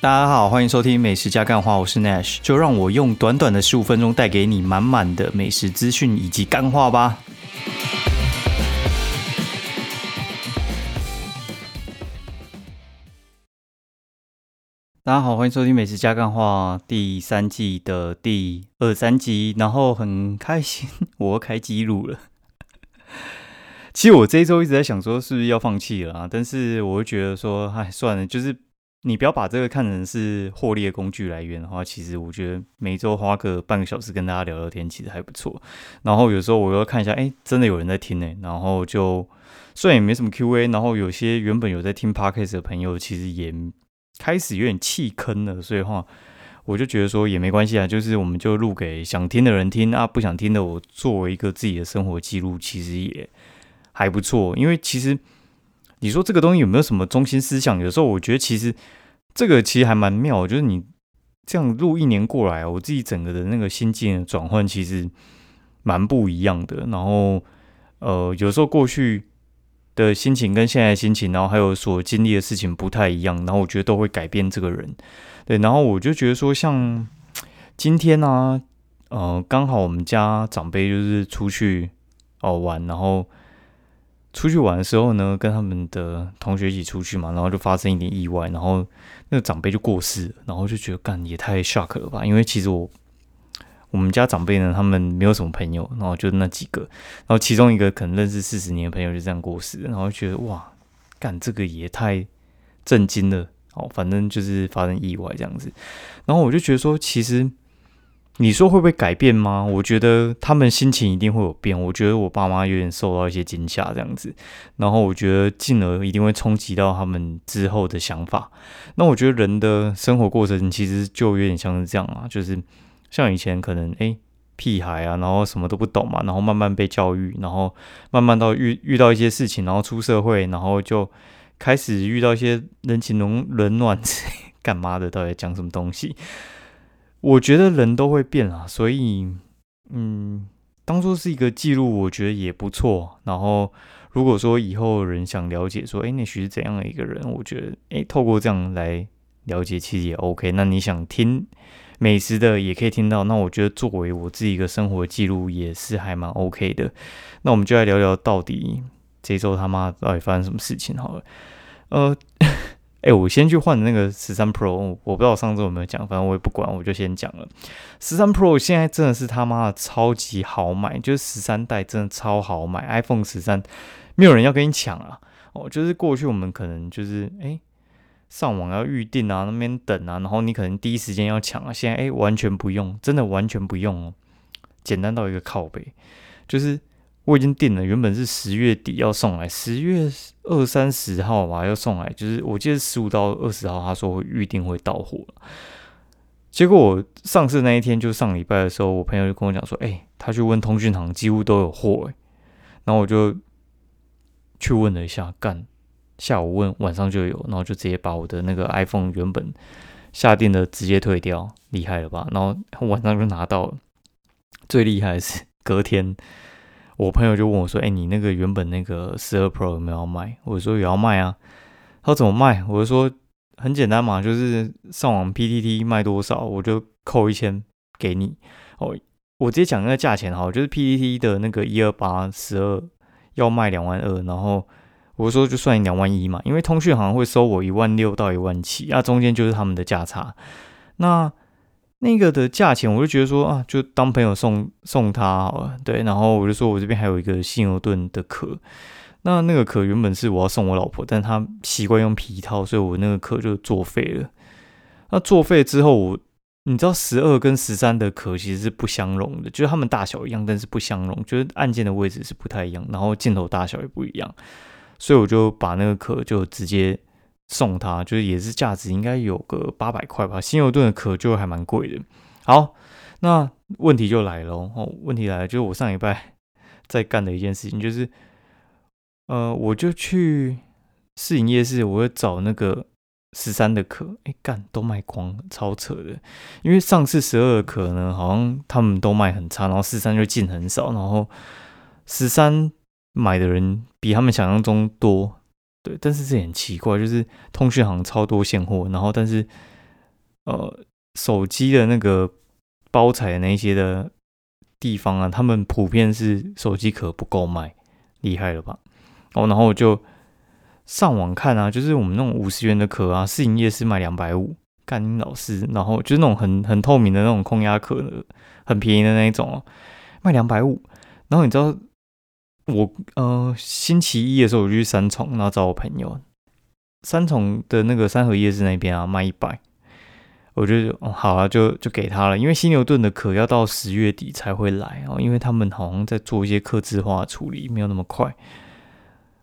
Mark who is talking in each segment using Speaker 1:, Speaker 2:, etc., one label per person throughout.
Speaker 1: 大家好，欢迎收听美食加干话，我是 Nash，就让我用短短的十五分钟带给你满满的美食资讯以及干话吧。大家好，欢迎收听美食加干话第三季的第二三集，然后很开心我开机录了。其实我这一周一直在想说是不是要放弃了啊，但是我又觉得说，哎，算了，就是。你不要把这个看成是获利的工具来源的话，其实我觉得每周花个半个小时跟大家聊聊天，其实还不错。然后有时候我又看一下，哎，真的有人在听呢。然后就虽然也没什么 Q&A，然后有些原本有在听 Podcast 的朋友，其实也开始有点弃坑了。所以话，我就觉得说也没关系啊，就是我们就录给想听的人听啊，不想听的我作为一个自己的生活记录，其实也还不错。因为其实。你说这个东西有没有什么中心思想？有时候我觉得其实这个其实还蛮妙，就是你这样录一年过来，我自己整个的那个心境转换其实蛮不一样的。然后呃，有时候过去的心情跟现在的心情，然后还有所经历的事情不太一样，然后我觉得都会改变这个人。对，然后我就觉得说，像今天呢，呃，刚好我们家长辈就是出去哦玩，然后。出去玩的时候呢，跟他们的同学一起出去嘛，然后就发生一点意外，然后那个长辈就过世了，然后就觉得干也太 shock 了吧？因为其实我我们家长辈呢，他们没有什么朋友，然后就那几个，然后其中一个可能认识四十年的朋友就这样过世，然后觉得哇，干这个也太震惊了哦，反正就是发生意外这样子，然后我就觉得说，其实。你说会不会改变吗？我觉得他们心情一定会有变。我觉得我爸妈有点受到一些惊吓，这样子，然后我觉得进而一定会冲击到他们之后的想法。那我觉得人的生活过程其实就有点像是这样啊，就是像以前可能诶屁孩啊，然后什么都不懂嘛，然后慢慢被教育，然后慢慢到遇遇到一些事情，然后出社会，然后就开始遇到一些人情冷冷暖，干嘛的？到底讲什么东西？我觉得人都会变啊，所以，嗯，当初是一个记录，我觉得也不错。然后，如果说以后人想了解说，哎，那许是怎样的一个人，我觉得，哎，透过这样来了解，其实也 OK。那你想听美食的，也可以听到。那我觉得作为我自己一个生活记录，也是还蛮 OK 的。那我们就来聊聊，到底这周他妈到底发生什么事情好了。呃。哎，我先去换那个十三 Pro，我不知道我上周有没有讲，反正我也不管，我就先讲了。十三 Pro 现在真的是他妈的超级好买，就是十三代真的超好买，iPhone 十三没有人要跟你抢啊！哦，就是过去我们可能就是哎上网要预定啊，那边等啊，然后你可能第一时间要抢啊，现在哎完全不用，真的完全不用哦，简单到一个靠背，就是。我已经订了，原本是十月底要送来，十月二三十号吧要送来，就是我记得十五到二十号，他说预定会到货结果我上市那一天，就上礼拜的时候，我朋友就跟我讲说，哎，他去问通讯行，几乎都有货哎。然后我就去问了一下，干下午问，晚上就有，然后就直接把我的那个 iPhone 原本下定的直接退掉，厉害了吧？然后晚上就拿到了，最厉害的是隔天。我朋友就问我说：“哎，你那个原本那个十二 Pro 有没有要卖？”我说：“有要卖啊。”他说：“怎么卖？”我就说：“很简单嘛，就是上网 PTT 卖多少，我就扣一千给你。”哦，我直接讲那个价钱哈，就是 PTT 的那个一二八十二要卖两万二，然后我说就算你两万一嘛，因为通讯行会收我一万六到一万七，那中间就是他们的价差。那那个的价钱，我就觉得说啊，就当朋友送送他好了，对。然后我就说我这边还有一个信牛顿的壳，那那个壳原本是我要送我老婆，但她习惯用皮套，所以我那个壳就作废了。那作废之后，我你知道十二跟十三的壳其实是不相容的，就是它们大小一样，但是不相容，就是按键的位置是不太一样，然后镜头大小也不一样，所以我就把那个壳就直接。送他就是也是价值应该有个八百块吧，新牛顿的壳就还蛮贵的。好，那问题就来了哦，问题来了，就是我上礼拜在干的一件事情，就是呃，我就去试营业市，我会找那个十三的壳，哎，干都卖光，超扯的。因为上次十二的壳呢，好像他们都卖很差，然后十三就进很少，然后十三买的人比他们想象中多。对，但是这很奇怪，就是通讯行超多现货，然后但是呃手机的那个包材那些的地方啊，他们普遍是手机壳不够卖，厉害了吧？哦，然后我就上网看啊，就是我们那种五十元的壳啊，试营业是卖两百五，干老师，然后就是那种很很透明的那种空压壳的，很便宜的那一种哦，卖两百五。然后你知道我呃星期一的时候我就去三重，然后找我朋友，三重的那个三合夜市那边啊卖一百，我就哦好啊，就就给他了，因为犀牛盾的壳要到十月底才会来哦，因为他们好像在做一些刻字化处理，没有那么快。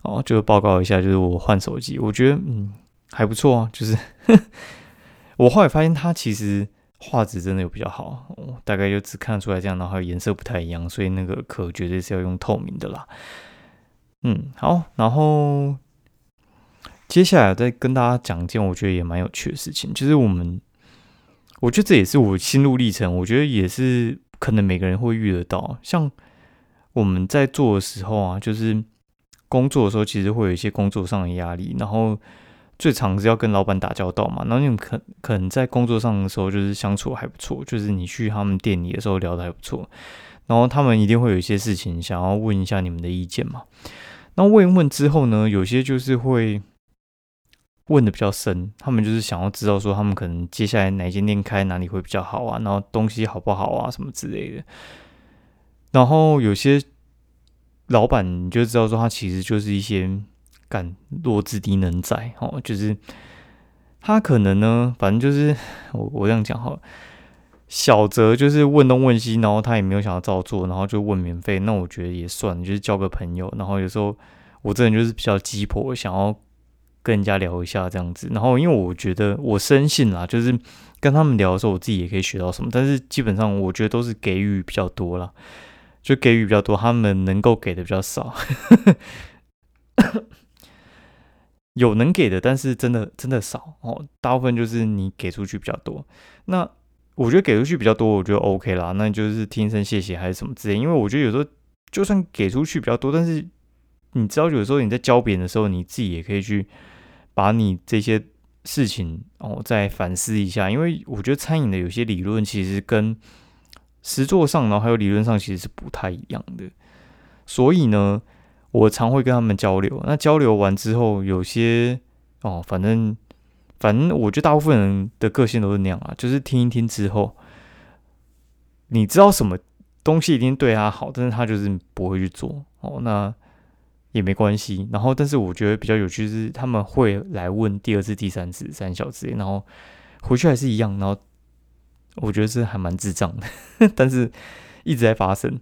Speaker 1: 哦，就报告一下，就是我换手机，我觉得嗯还不错啊。就是 我后来发现它其实画质真的有比较好，大概就只看出来这样，然后颜色不太一样，所以那个壳绝对是要用透明的啦。嗯，好，然后接下来再跟大家讲一件我觉得也蛮有趣的事情，就是我们我觉得这也是我心路历程，我觉得也是可能每个人会遇得到，像我们在做的时候啊，就是。工作的时候，其实会有一些工作上的压力，然后最常是要跟老板打交道嘛。然后你们可可能在工作上的时候，就是相处还不错，就是你去他们店里的时候聊的还不错。然后他们一定会有一些事情想要问一下你们的意见嘛。那问一问之后呢，有些就是会问的比较深，他们就是想要知道说他们可能接下来哪间店开哪里会比较好啊，然后东西好不好啊什么之类的。然后有些。老板你就知道说他其实就是一些干弱智低能仔哦，就是他可能呢，反正就是我我这样讲哈，小泽就是问东问西，然后他也没有想要照做，然后就问免费，那我觉得也算，就是交个朋友。然后有时候我这人就是比较鸡婆，想要跟人家聊一下这样子。然后因为我觉得我深信啦，就是跟他们聊的时候，我自己也可以学到什么。但是基本上我觉得都是给予比较多啦。就给予比较多，他们能够给的比较少，有能给的，但是真的真的少哦。大部分就是你给出去比较多，那我觉得给出去比较多，我觉得 OK 啦，那就是听声谢谢还是什么之类。因为我觉得有时候就算给出去比较多，但是你知道，有时候你在教别人的时候，你自己也可以去把你这些事情哦再反思一下。因为我觉得餐饮的有些理论其实跟实作上，然后还有理论上，其实是不太一样的。所以呢，我常会跟他们交流。那交流完之后，有些哦，反正反正，我觉得大部分人的个性都是那样啊，就是听一听之后，你知道什么东西一定对他好，但是他就是不会去做哦，那也没关系。然后，但是我觉得比较有趣是，他们会来问第二次、第三次、三小次，然后回去还是一样，然后。我觉得是还蛮智障的，但是一直在发生。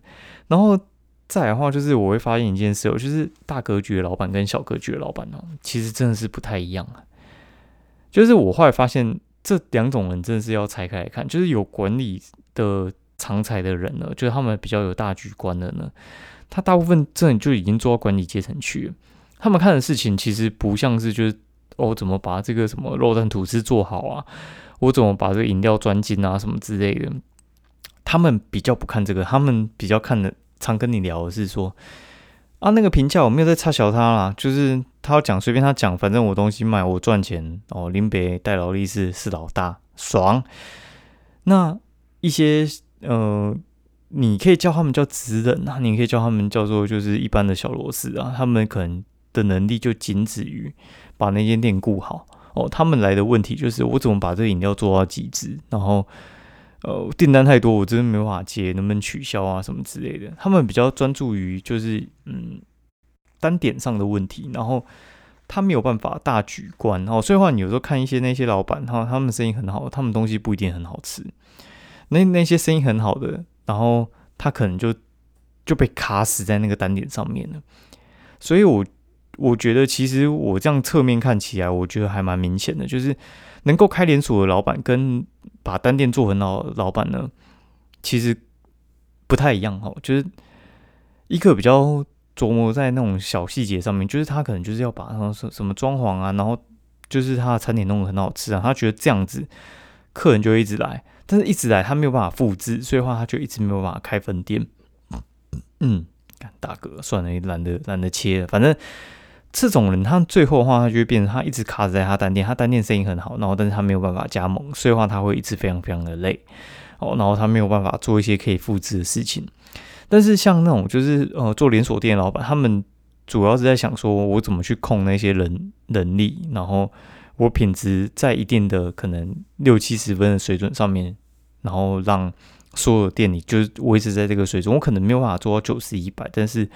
Speaker 1: 然后再的话，就是我会发现一件事，就是大格局的老板跟小格局的老板哦，其实真的是不太一样啊。就是我后来发现，这两种人真的是要拆开来看。就是有管理的长才的人呢，就是他们比较有大局观的呢，他大部分真的就已经做到管理阶层去。他们看的事情其实不像是就是哦，怎么把这个什么肉蛋吐司做好啊？我怎么把这个饮料专精啊，什么之类的？他们比较不看这个，他们比较看的，常跟你聊的是说啊，那个评价我没有在插小他啦，就是他要讲随便他讲，反正我东西卖我赚钱哦。林北戴劳力士是老大，爽。那一些呃，你可以叫他们叫职人啊，你可以叫他们叫做就是一般的小螺丝啊，他们可能的能力就仅止于把那间店顾好。哦，他们来的问题就是我怎么把这个饮料做到极致，然后呃订单太多，我真的没办法接，能不能取消啊什么之类的？他们比较专注于就是嗯单点上的问题，然后他没有办法大局观。哦，所以话你有时候看一些那些老板，哈，他们生意很好，他们东西不一定很好吃。那那些生意很好的，然后他可能就就被卡死在那个单点上面了。所以我。我觉得其实我这样侧面看起来，我觉得还蛮明显的，就是能够开连锁的老板跟把单店做很好老板呢，其实不太一样哈。就是一个比较琢磨在那种小细节上面，就是他可能就是要把什什么装潢啊，然后就是他的餐点弄得很好吃啊，他觉得这样子客人就会一直来，但是一直来他没有办法复制，所以话他就一直没有办法开分店。嗯，大哥，算了，懒得懒得切了，反正。这种人，他最后的话，他就会变成他一直卡在他单店，他单店生意很好，然后但是他没有办法加盟，所以的话他会一直非常非常的累哦，然后他没有办法做一些可以复制的事情。但是像那种就是呃做连锁店老板，他们主要是在想说我怎么去控那些人能力，然后我品质在一定的可能六七十分的水准上面，然后让所有店里就是维持在这个水准。我可能没有办法做到九十一百，但是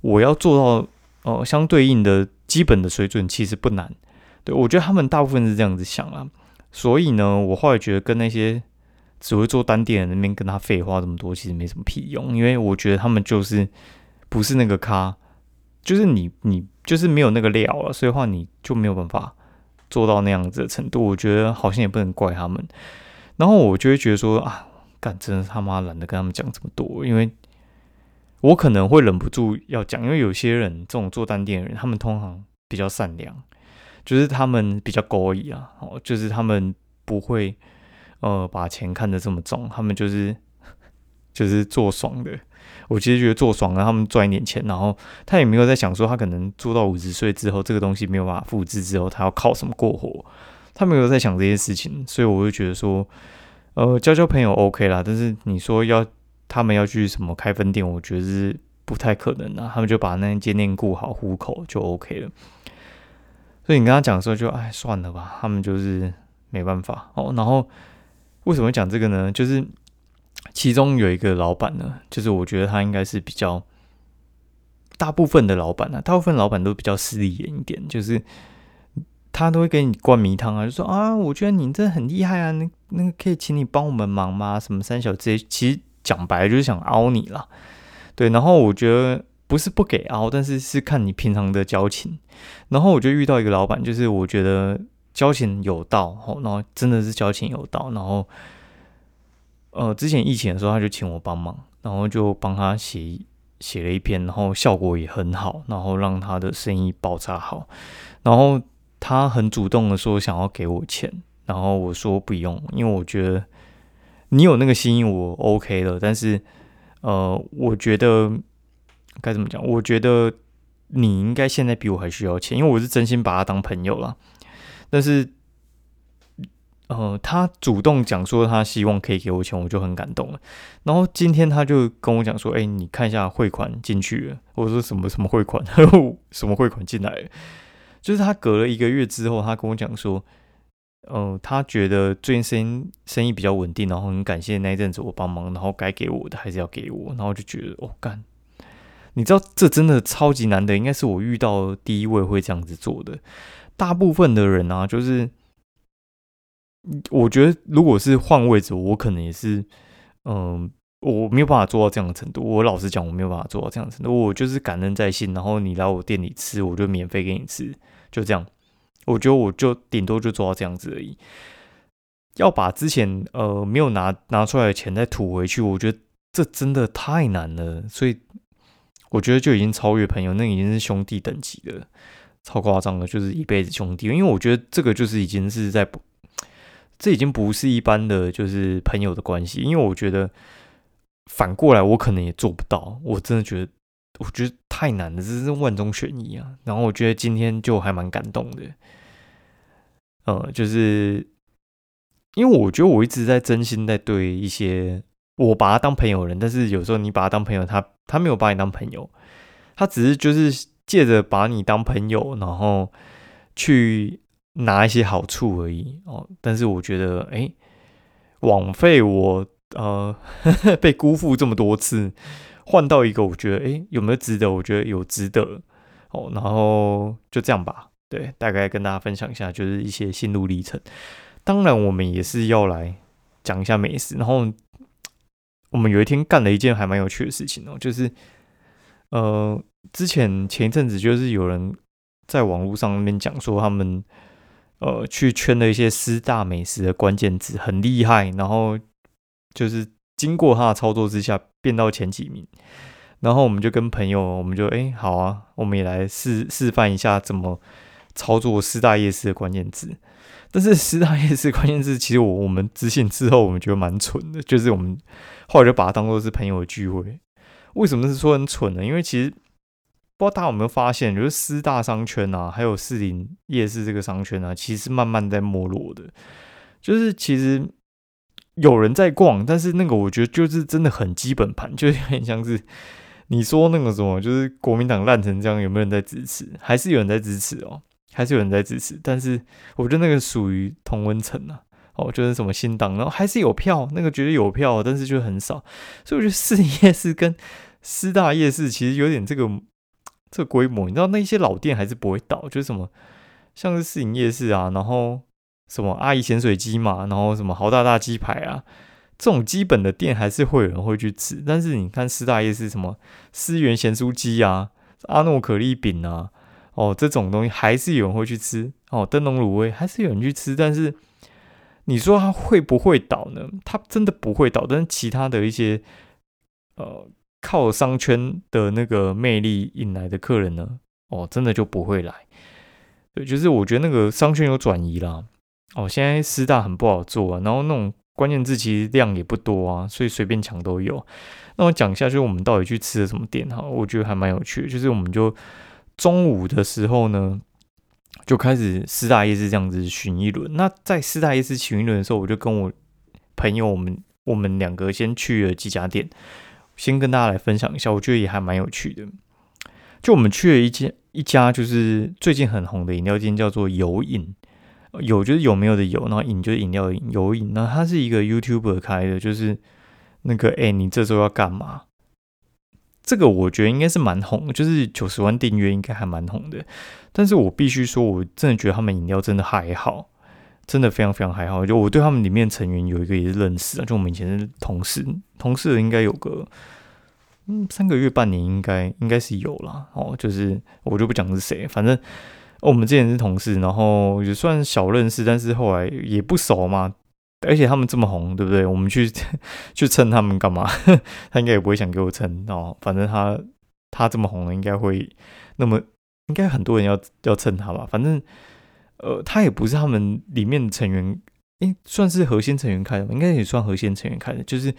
Speaker 1: 我要做到。哦，相对应的基本的水准其实不难，对我觉得他们大部分是这样子想啊，所以呢，我后来觉得跟那些只会做单店的那边跟他废话这么多，其实没什么屁用，因为我觉得他们就是不是那个咖，就是你你就是没有那个料了，所以话你就没有办法做到那样子的程度，我觉得好像也不能怪他们，然后我就会觉得说啊，干真的他妈懒得跟他们讲这么多，因为。我可能会忍不住要讲，因为有些人这种做单店的人，他们通常比较善良，就是他们比较高义啊，哦，就是他们不会呃把钱看得这么重，他们就是 就是做爽的。我其实觉得做爽了，他们赚一点钱，然后他也没有在想说他可能做到五十岁之后，这个东西没有办法复制之后，他要靠什么过活，他没有在想这些事情，所以我就觉得说，呃，交交朋友 OK 啦，但是你说要。他们要去什么开分店，我觉得是不太可能的。他们就把那间店顾好糊口就 OK 了。所以你跟他讲的时候，就哎算了吧，他们就是没办法哦。然后为什么讲这个呢？就是其中有一个老板呢，就是我觉得他应该是比较大部分的老板呢，大部分老板都比较势利眼一点，就是他都会给你灌迷汤啊，就说啊，我觉得你这很厉害啊，那那个可以请你帮我们忙吗？什么三小这些，其实。讲白就是想凹你了，对，然后我觉得不是不给凹，但是是看你平常的交情。然后我就遇到一个老板，就是我觉得交情有道，然后真的是交情有道。然后，呃，之前疫情的时候他就请我帮忙，然后就帮他写写了一篇，然后效果也很好，然后让他的生意爆炸好。然后他很主动的说想要给我钱，然后我说不用，因为我觉得。你有那个心意，我 OK 了。但是，呃，我觉得该怎么讲？我觉得你应该现在比我还需要钱，因为我是真心把他当朋友了。但是，呃，他主动讲说他希望可以给我钱，我就很感动了。然后今天他就跟我讲说：“哎，你看一下汇款进去了。”我说：“什么什么汇款？什么汇款进来？”就是他隔了一个月之后，他跟我讲说。嗯，他觉得最近生生意比较稳定，然后很感谢那一阵子我帮忙，然后该给我的还是要给我，然后就觉得哦干，你知道这真的超级难的，应该是我遇到第一位会这样子做的。大部分的人啊，就是我觉得如果是换位置，我可能也是，嗯，我没有办法做到这样的程度。我老实讲，我没有办法做到这样的程度。我就是感恩在心，然后你来我店里吃，我就免费给你吃，就这样。我觉得我就顶多就做到这样子而已，要把之前呃没有拿拿出来的钱再吐回去，我觉得这真的太难了。所以我觉得就已经超越朋友，那已经是兄弟等级的，超夸张的，就是一辈子兄弟。因为我觉得这个就是已经是在，这已经不是一般的就是朋友的关系。因为我觉得反过来我可能也做不到，我真的觉得。我觉得太难了，这是万中选一啊。然后我觉得今天就还蛮感动的，呃，就是因为我觉得我一直在真心在对一些我把他当朋友的人，但是有时候你把他当朋友，他他没有把你当朋友，他只是就是借着把你当朋友，然后去拿一些好处而已哦。但是我觉得，哎，枉费我呃 被辜负这么多次。换到一个，我觉得哎，有没有值得？我觉得有值得哦。然后就这样吧，对，大概跟大家分享一下，就是一些心路历程。当然，我们也是要来讲一下美食。然后我们有一天干了一件还蛮有趣的事情哦，就是呃，之前前一阵子就是有人在网络上面讲说，他们呃去圈了一些师大美食的关键字，很厉害。然后就是。经过他的操作之下，变到前几名，然后我们就跟朋友，我们就哎好啊，我们也来示示范一下怎么操作师大夜市的关键字。但是师大夜市关键字，其实我我们执行之后，我们觉得蛮蠢的，就是我们后来就把它当做是朋友的聚会。为什么是说很蠢呢？因为其实不知道大家有没有发现，就是师大商圈啊，还有士林夜市这个商圈啊，其实慢慢在没落的。就是其实有人在逛，但是那个我觉得就是真的很基本盘，就有点像是你说那个什么，就是国民党烂成这样，有没有人在支持？还是有人在支持哦，还是有人在支持。但是我觉得那个属于同温层啊，哦，就是什么新党，然后还是有票，那个绝对有票，但是就很少。所以我觉得士林夜市跟师大夜市其实有点这个。这个规模，你知道那些老店还是不会倒，就是什么像是市营夜市啊，然后什么阿姨咸水鸡嘛，然后什么豪大大鸡排啊，这种基本的店还是会有人会去吃。但是你看师大夜市什么思源咸酥鸡啊，阿诺可丽饼啊，哦这种东西还是有人会去吃哦，灯笼卤味还是有人去吃。但是你说它会不会倒呢？它真的不会倒，但是其他的一些呃。靠商圈的那个魅力引来的客人呢？哦，真的就不会来。对，就是我觉得那个商圈有转移啦。哦，现在师大很不好做啊，然后那种关键字其实量也不多啊，所以随便抢都有。那我讲一下，就是我们到底去吃了什么店哈？我觉得还蛮有趣的。就是我们就中午的时候呢，就开始师大夜市这样子巡一轮。那在师大夜市巡一轮的时候，我就跟我朋友，我们我们两个先去了几家店。先跟大家来分享一下，我觉得也还蛮有趣的。就我们去了一间一家，就是最近很红的饮料店，叫做有饮。有就是有没有的有，然后饮就是饮料饮有饮。那它是一个 YouTuber 开的，就是那个哎，你这周要干嘛？这个我觉得应该是蛮红，就是九十万订阅应该还蛮红的。但是我必须说，我真的觉得他们饮料真的还好。真的非常非常还好，就我对他们里面成员有一个也是认识啊，就我们以前是同事，同事应该有个嗯三个月半年应该应该是有啦。哦，就是我就不讲是谁，反正我们之前是同事，然后也算小认识，但是后来也不熟嘛，而且他们这么红，对不对？我们去 去蹭他们干嘛？他应该也不会想给我蹭哦，反正他他这么红了，应该会那么应该很多人要要蹭他吧，反正。呃，他也不是他们里面的成员，诶，算是核心成员开的，应该也算核心成员开的，就是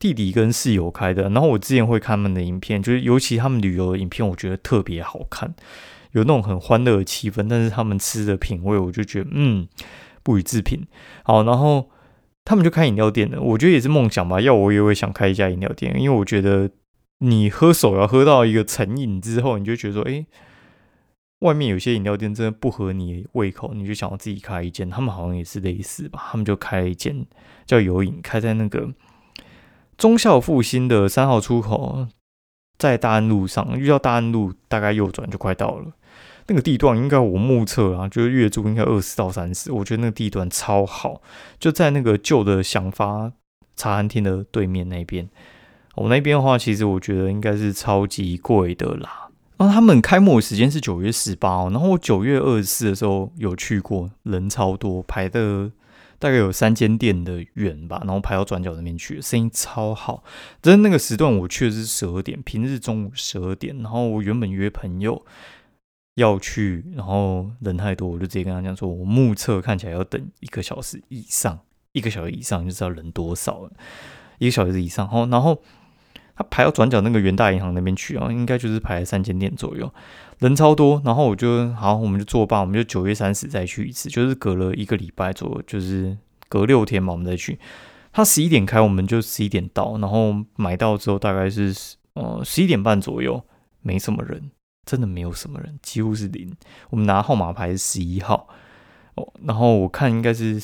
Speaker 1: 弟弟跟室友开的。然后我之前会看他们的影片，就是尤其他们旅游的影片，我觉得特别好看，有那种很欢乐的气氛。但是他们吃的品味，我就觉得嗯，不予置评。好，然后他们就开饮料店了，我觉得也是梦想吧。要我也会想开一家饮料店，因为我觉得你喝手要喝到一个成瘾之后，你就觉得说，诶。外面有些饮料店真的不合你胃口，你就想要自己开一间。他们好像也是类似吧，他们就开了一间叫有饮，开在那个忠孝复兴的三号出口，在大安路上。遇到大安路，大概右转就快到了。那个地段应该我目测啊，就是月租应该二十到三十。我觉得那个地段超好，就在那个旧的想发茶餐厅的对面那边。我那边的话，其实我觉得应该是超级贵的啦。然后他们开幕的时间是九月十八，然后我九月二十四的时候有去过，人超多，排的大概有三间店的远吧，然后排到转角那边去，生意超好。但是那个时段我去的是十二点，平日中午十二点，然后我原本约朋友要去，然后人太多，我就直接跟他讲说，我目测看起来要等一个小时以上，一个小时以上就知道人多少了，一个小时以上，哦，然后。他排到转角那个元大银行那边去啊，应该就是排三千点左右，人超多。然后我就好，我们就作罢，我们就九月三十再去一次，就是隔了一个礼拜左右，就是隔六天嘛，我们再去。他十一点开，我们就十一点到，然后买到之后大概是呃十一点半左右，没什么人，真的没有什么人，几乎是零。我们拿号码牌是十一号哦，然后我看应该是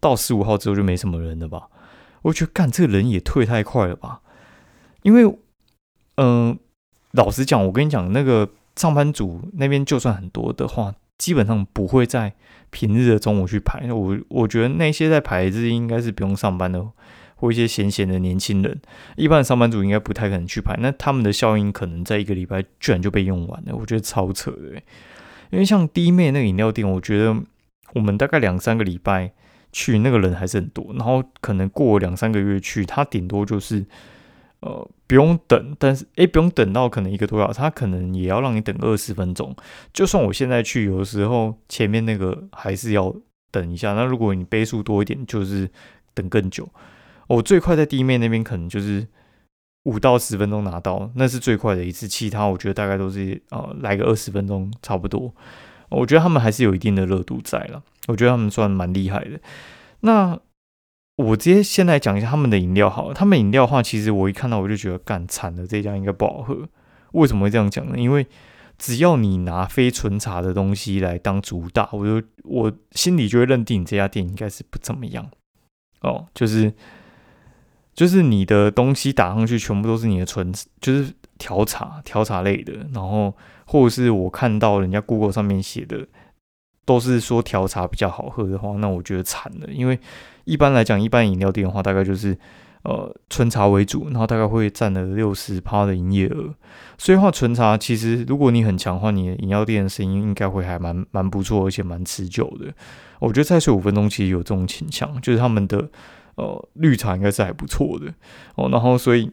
Speaker 1: 到十五号之后就没什么人了吧？我觉得干这个人也退太快了吧？因为，嗯，老实讲，我跟你讲，那个上班族那边就算很多的话，基本上不会在平日的中午去排。我我觉得那些在排日应该是不用上班的，或一些闲闲的年轻人，一般的上班族应该不太可能去排。那他们的效应可能在一个礼拜居然就被用完了，我觉得超扯的。因为像弟妹那个饮料店，我觉得我们大概两三个礼拜去，那个人还是很多，然后可能过两三个月去，他顶多就是。呃，不用等，但是诶，不用等到可能一个多小时，他可能也要让你等二十分钟。就算我现在去，有的时候前面那个还是要等一下。那如果你杯数多一点，就是等更久。我最快在地面那边可能就是五到十分钟拿到，那是最快的一次。其他我觉得大概都是呃来个二十分钟差不多。我觉得他们还是有一定的热度在了，我觉得他们算蛮厉害的。那我直接先来讲一下他们的饮料好了。他们饮料的话，其实我一看到我就觉得干惨了，这家应该不好喝。为什么会这样讲呢？因为只要你拿非纯茶的东西来当主打，我就我心里就会认定这家店应该是不怎么样哦。就是就是你的东西打上去全部都是你的纯，就是调茶调茶类的，然后或者是我看到人家 Google 上面写的都是说调茶比较好喝的话，那我觉得惨了。因为一般来讲，一般饮料店的话，大概就是。呃，纯茶为主，然后大概会占了六十趴的营业额。所以话，纯茶其实如果你很强的话，你的饮料店的生意应该会还蛮蛮不错，而且蛮持久的。我觉得再睡五分钟其实有这种倾向，就是他们的呃绿茶应该是还不错的哦。然后所以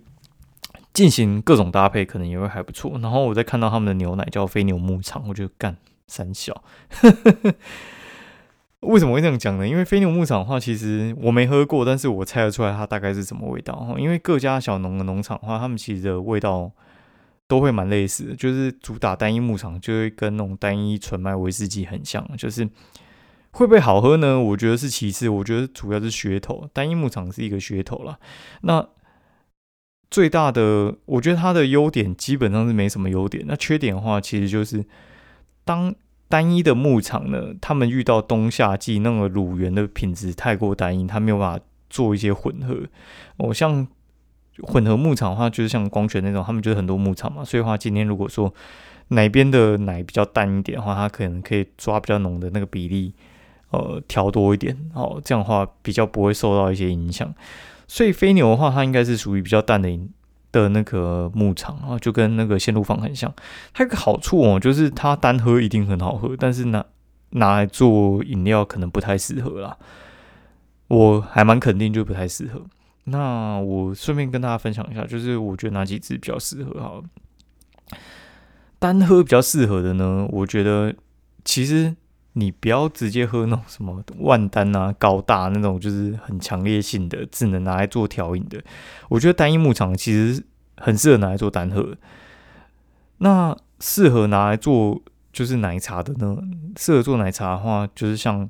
Speaker 1: 进行各种搭配可能也会还不错。然后我再看到他们的牛奶叫飞牛牧场，我就干三小。为什么会这样讲呢？因为飞牛牧场的话，其实我没喝过，但是我猜得出来它大概是什么味道。因为各家小农的农场的话，他们其实的味道都会蛮类似的，就是主打单一牧场，就会跟那种单一纯麦威士忌很像。就是会不会好喝呢？我觉得是其次，我觉得主要是噱头。单一牧场是一个噱头啦。那最大的，我觉得它的优点基本上是没什么优点。那缺点的话，其实就是当。单一的牧场呢，他们遇到冬夏季那个乳源的品质太过单一，他没有办法做一些混合。哦，像混合牧场的话，就是像光泉那种，他们就是很多牧场嘛，所以话今天如果说哪边的奶比较淡一点的话，它可能可以抓比较浓的那个比例，呃，调多一点，哦，这样的话比较不会受到一些影响。所以飞牛的话，它应该是属于比较淡的。的那个牧场啊，就跟那个线路坊很像。它有个好处哦，就是它单喝一定很好喝，但是拿拿来做饮料可能不太适合啦。我还蛮肯定就不太适合。那我顺便跟大家分享一下，就是我觉得哪几支比较适合哈。单喝比较适合的呢，我觉得其实你不要直接喝那种什么万丹啊、高大那种，就是很强烈性的，只能拿来做调饮的。我觉得单一牧场其实。很适合拿来做单喝，那适合拿来做就是奶茶的呢？适合做奶茶的话，就是像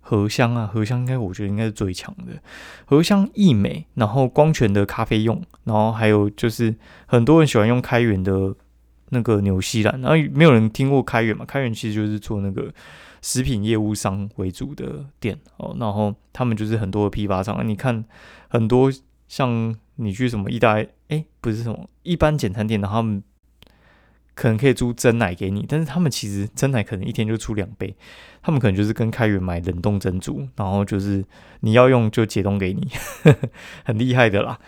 Speaker 1: 荷香啊，荷香应该我觉得应该是最强的。荷香益美，然后光泉的咖啡用，然后还有就是很多人喜欢用开源的那个纽西兰，然后没有人听过开源嘛？开源其实就是做那个食品业务商为主的店哦，然后他们就是很多的批发商，你看很多像。你去什么意大利？哎，不是什么一般简餐店，的他们可能可以租真奶给你，但是他们其实真奶可能一天就出两杯，他们可能就是跟开源买冷冻珍珠，然后就是你要用就解冻给你，很厉害的啦。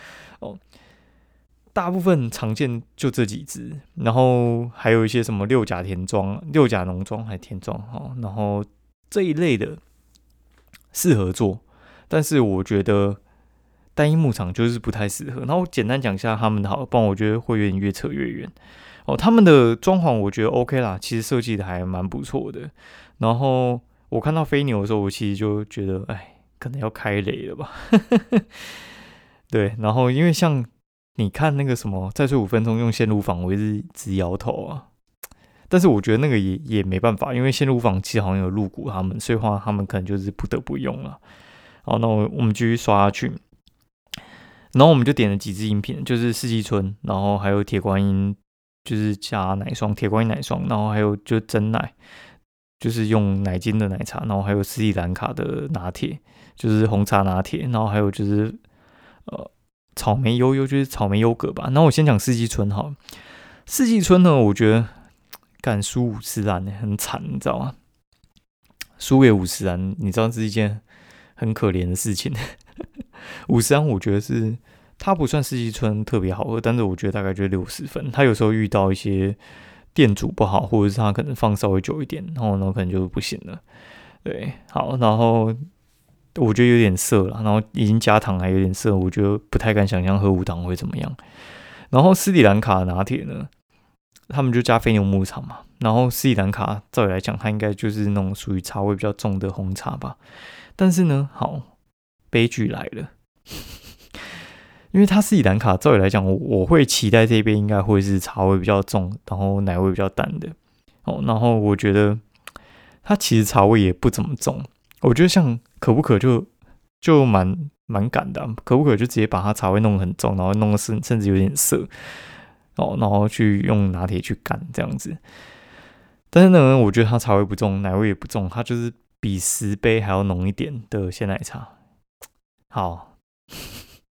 Speaker 1: 大部分常见就这几只，然后还有一些什么六甲田庄、六甲农庄还田庄哈，然后这一类的适合做，但是我觉得。单一牧场就是不太适合。然后我简单讲一下他们的好，不然我觉得会有点越扯越远。哦，他们的装潢我觉得 OK 啦，其实设计的还蛮不错的。然后我看到飞牛的时候，我其实就觉得，哎，可能要开雷了吧？对。然后因为像你看那个什么，再睡五分钟用线路访，我是直摇头啊。但是我觉得那个也也没办法，因为线路访其实好像有入股他们，所以话他们可能就是不得不用了。好，那我我们继续刷下去。然后我们就点了几支饮品，就是四季春，然后还有铁观音，就是加奶霜，铁观音奶霜，然后还有就真奶，就是用奶精的奶茶，然后还有斯里兰卡的拿铁，就是红茶拿铁，然后还有就是呃草莓悠悠，就是草莓优格吧。那我先讲四季春哈，四季春呢，我觉得干输五十兰很惨，你知道吗？输给五十兰，你知道是一件很可怜的事情。五十安，我觉得是它不算四季春特别好喝，但是我觉得大概就六十分。它有时候遇到一些店主不好，或者是他可能放稍微久一点，然后呢可能就不行了。对，好，然后我觉得有点涩了，然后已经加糖还有点涩，我觉得不太敢想象喝无糖会怎么样。然后斯里兰卡拿铁呢，他们就加飞牛牧场嘛，然后斯里兰卡照理来讲，它应该就是那种属于茶味比较重的红茶吧，但是呢，好。悲剧来了，因为它斯里兰卡，照理来讲，我我会期待这边应该会是茶味比较重，然后奶味比较淡的哦。然后我觉得它其实茶味也不怎么重，我觉得像可不可就就蛮蛮赶的，可不可就直接把它茶味弄得很重，然后弄得甚甚至有点涩哦，然后去用拿铁去干这样子。但是呢，我觉得它茶味不重，奶味也不重，它就是比十杯还要浓一点的鲜奶茶。好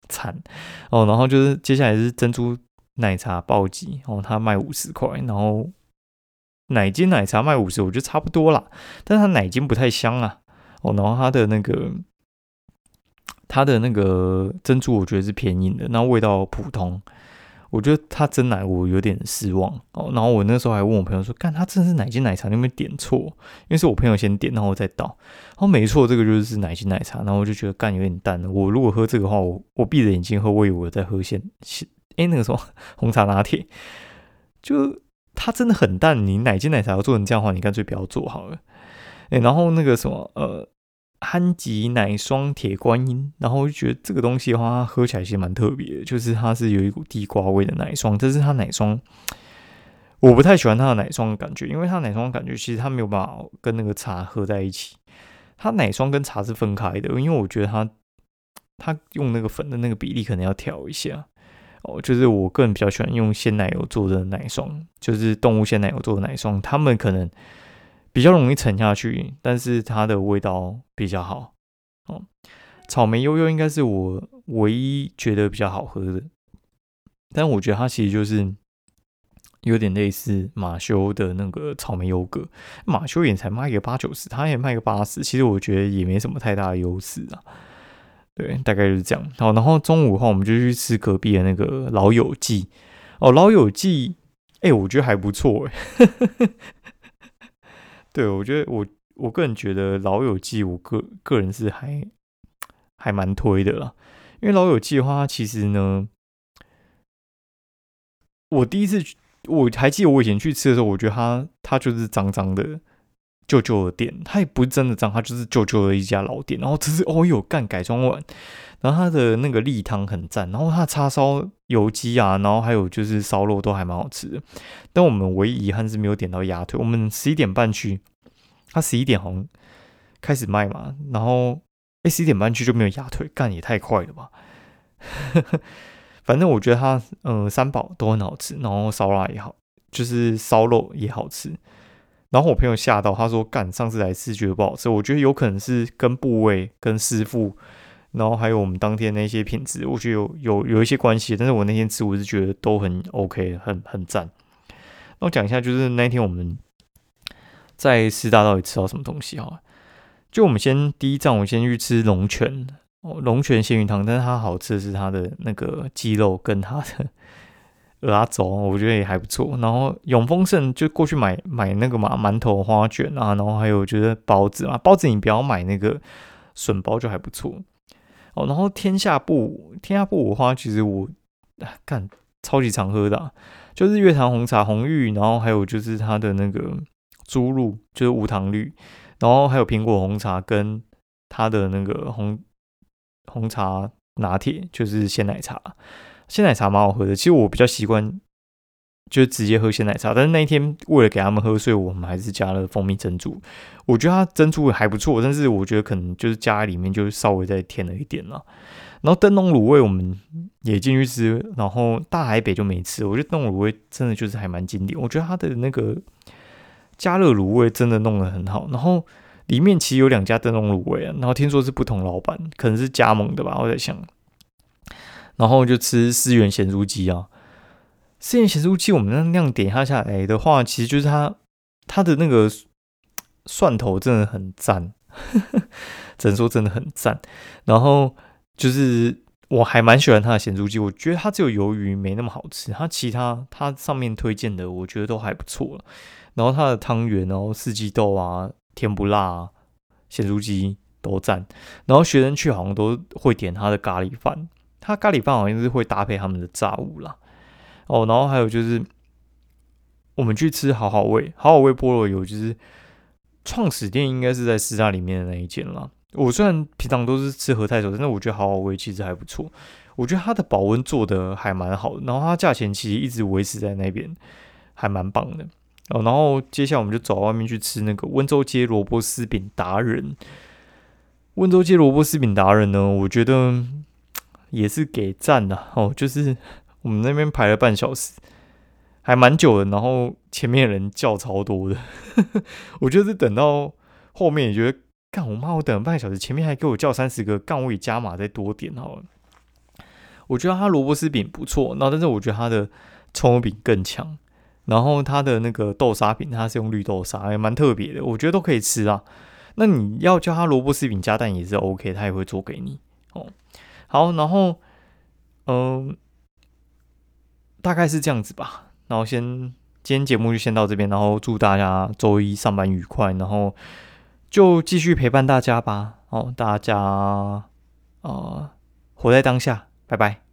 Speaker 1: 惨哦，然后就是接下来是珍珠奶茶暴击哦，它卖五十块，然后奶精奶茶卖五十，我觉得差不多啦，但是它奶精不太香啊哦，然后它的那个它的那个珍珠，我觉得是偏硬的，那味道普通。我觉得他真奶我有点失望哦，然后我那时候还问我朋友说：“干，他真的是奶精奶茶？你有没有点错？因为是我朋友先点，然后我再倒。然后没错，这个就是奶精奶茶。然后我就觉得干有点淡了。我如果喝这个的话，我我闭着眼睛喝，我以为我在喝鲜鲜哎那个什么红茶拿铁。就它真的很淡。你奶精奶茶要做成这样的话，你干脆不要做好了。哎，然后那个什么呃。”憨吉奶霜铁观音，然后我就觉得这个东西的话，它喝起来其实蛮特别的，就是它是有一股地瓜味的奶霜。但是它奶霜，我不太喜欢它的奶霜的感觉，因为它奶霜的感觉其实它没有办法跟那个茶喝在一起。它奶霜跟茶是分开的，因为我觉得它它用那个粉的那个比例可能要调一下哦。就是我个人比较喜欢用鲜奶油做的奶霜，就是动物鲜奶油做的奶霜，他们可能。比较容易沉下去，但是它的味道比较好哦。草莓悠悠应该是我唯一觉得比较好喝的，但我觉得它其实就是有点类似马修的那个草莓优格。马修也才卖个八九十，他也卖个八十，其实我觉得也没什么太大的优势啊。对，大概就是这样。好，然后中午的话，我们就去吃隔壁的那个老友记。哦，老友记，哎，我觉得还不错，哎。对，我觉得我我个人觉得《老友记》，我个个人是还还蛮推的啦。因为《老友记》的话，其实呢，我第一次我还记得我以前去吃的时候，我觉得它它就是脏脏的旧旧的店，它也不是真的脏，它就是旧旧的一家老店。然后只是哦有干改装完，然后它的那个例汤很赞，然后它叉烧油鸡啊，然后还有就是烧肉都还蛮好吃的。但我们唯一遗憾是没有点到鸭腿。我们十一点半去，他十一点好像开始卖嘛，然后哎十一点半去就没有鸭腿，干也太快了吧！反正我觉得它嗯三宝都很好吃，然后烧腊也好，就是烧肉也好吃。然后我朋友吓到，他说干上次来吃觉得不好吃，我觉得有可能是跟部位、跟师傅，然后还有我们当天那些品质，我觉得有有有一些关系。但是我那天吃，我是觉得都很 OK，很很赞。那我讲一下，就是那天我们在师大到底吃到什么东西哈？就我们先第一站，我先去吃龙泉哦，龙泉鲜鱼汤，但是它好吃的是它的那个鸡肉跟它的鹅啊粥，我觉得也还不错。然后永丰盛就过去买买那个嘛馒头花卷啊，然后还有就是包子嘛，包子你不要买那个笋包就还不错哦。然后天下布天下布五花，其实我干超级常喝的。就是月坛红茶红玉，然后还有就是它的那个猪露，就是无糖绿，然后还有苹果红茶跟它的那个红红茶拿铁，就是鲜奶茶。鲜奶茶蛮好喝的，其实我比较习惯就直接喝鲜奶茶，但是那一天为了给他们喝，所以我们还是加了蜂蜜珍珠。我觉得它珍珠还不错，但是我觉得可能就是加里面就稍微再添了一点了。然后灯笼卤味我们也进去吃，然后大海北就没吃。我觉得灯笼卤味真的就是还蛮经典，我觉得它的那个加热卤味真的弄得很好。然后里面其实有两家灯笼卤味啊，然后听说是不同老板，可能是加盟的吧，我在想。然后就吃思源咸酥鸡啊，思源咸酥鸡我们那那样点下下来的话，其实就是它它的那个蒜头真的很赞，只能说真的很赞。然后。就是我还蛮喜欢它的咸猪鸡，我觉得它只有鱿鱼没那么好吃，它其他它上面推荐的我觉得都还不错。然后它的汤圆，然后四季豆啊，甜不辣，咸猪鸡都赞。然后学生去好像都会点它的咖喱饭，它咖喱饭好像是会搭配他们的炸物啦。哦，然后还有就是我们去吃好好味，好好味菠萝油，就是创始店应该是在师大里面的那一间啦。我虽然平常都是吃和泰手，但是我觉得好好味其实还不错。我觉得它的保温做的还蛮好的，然后它价钱其实一直维持在那边，还蛮棒的哦。然后接下来我们就走到外面去吃那个温州街萝卜丝饼达人。温州街萝卜丝饼达人呢，我觉得也是给赞的哦。就是我们那边排了半小时，还蛮久的，然后前面人叫超多的，我就是等到后面也觉得。干我妈！我等了半个小时，前面还给我叫三十个，干我也加码再多点好了。我觉得它萝卜丝饼不错，那但是我觉得它的葱油饼更强。然后它的那个豆沙饼，它是用绿豆沙，也蛮特别的，我觉得都可以吃啊。那你要叫它萝卜丝饼加蛋也是 OK，他也会做给你哦。好，然后嗯，大概是这样子吧。然后先今天节目就先到这边，然后祝大家周一上班愉快，然后。就继续陪伴大家吧，哦，大家，呃，活在当下，拜拜。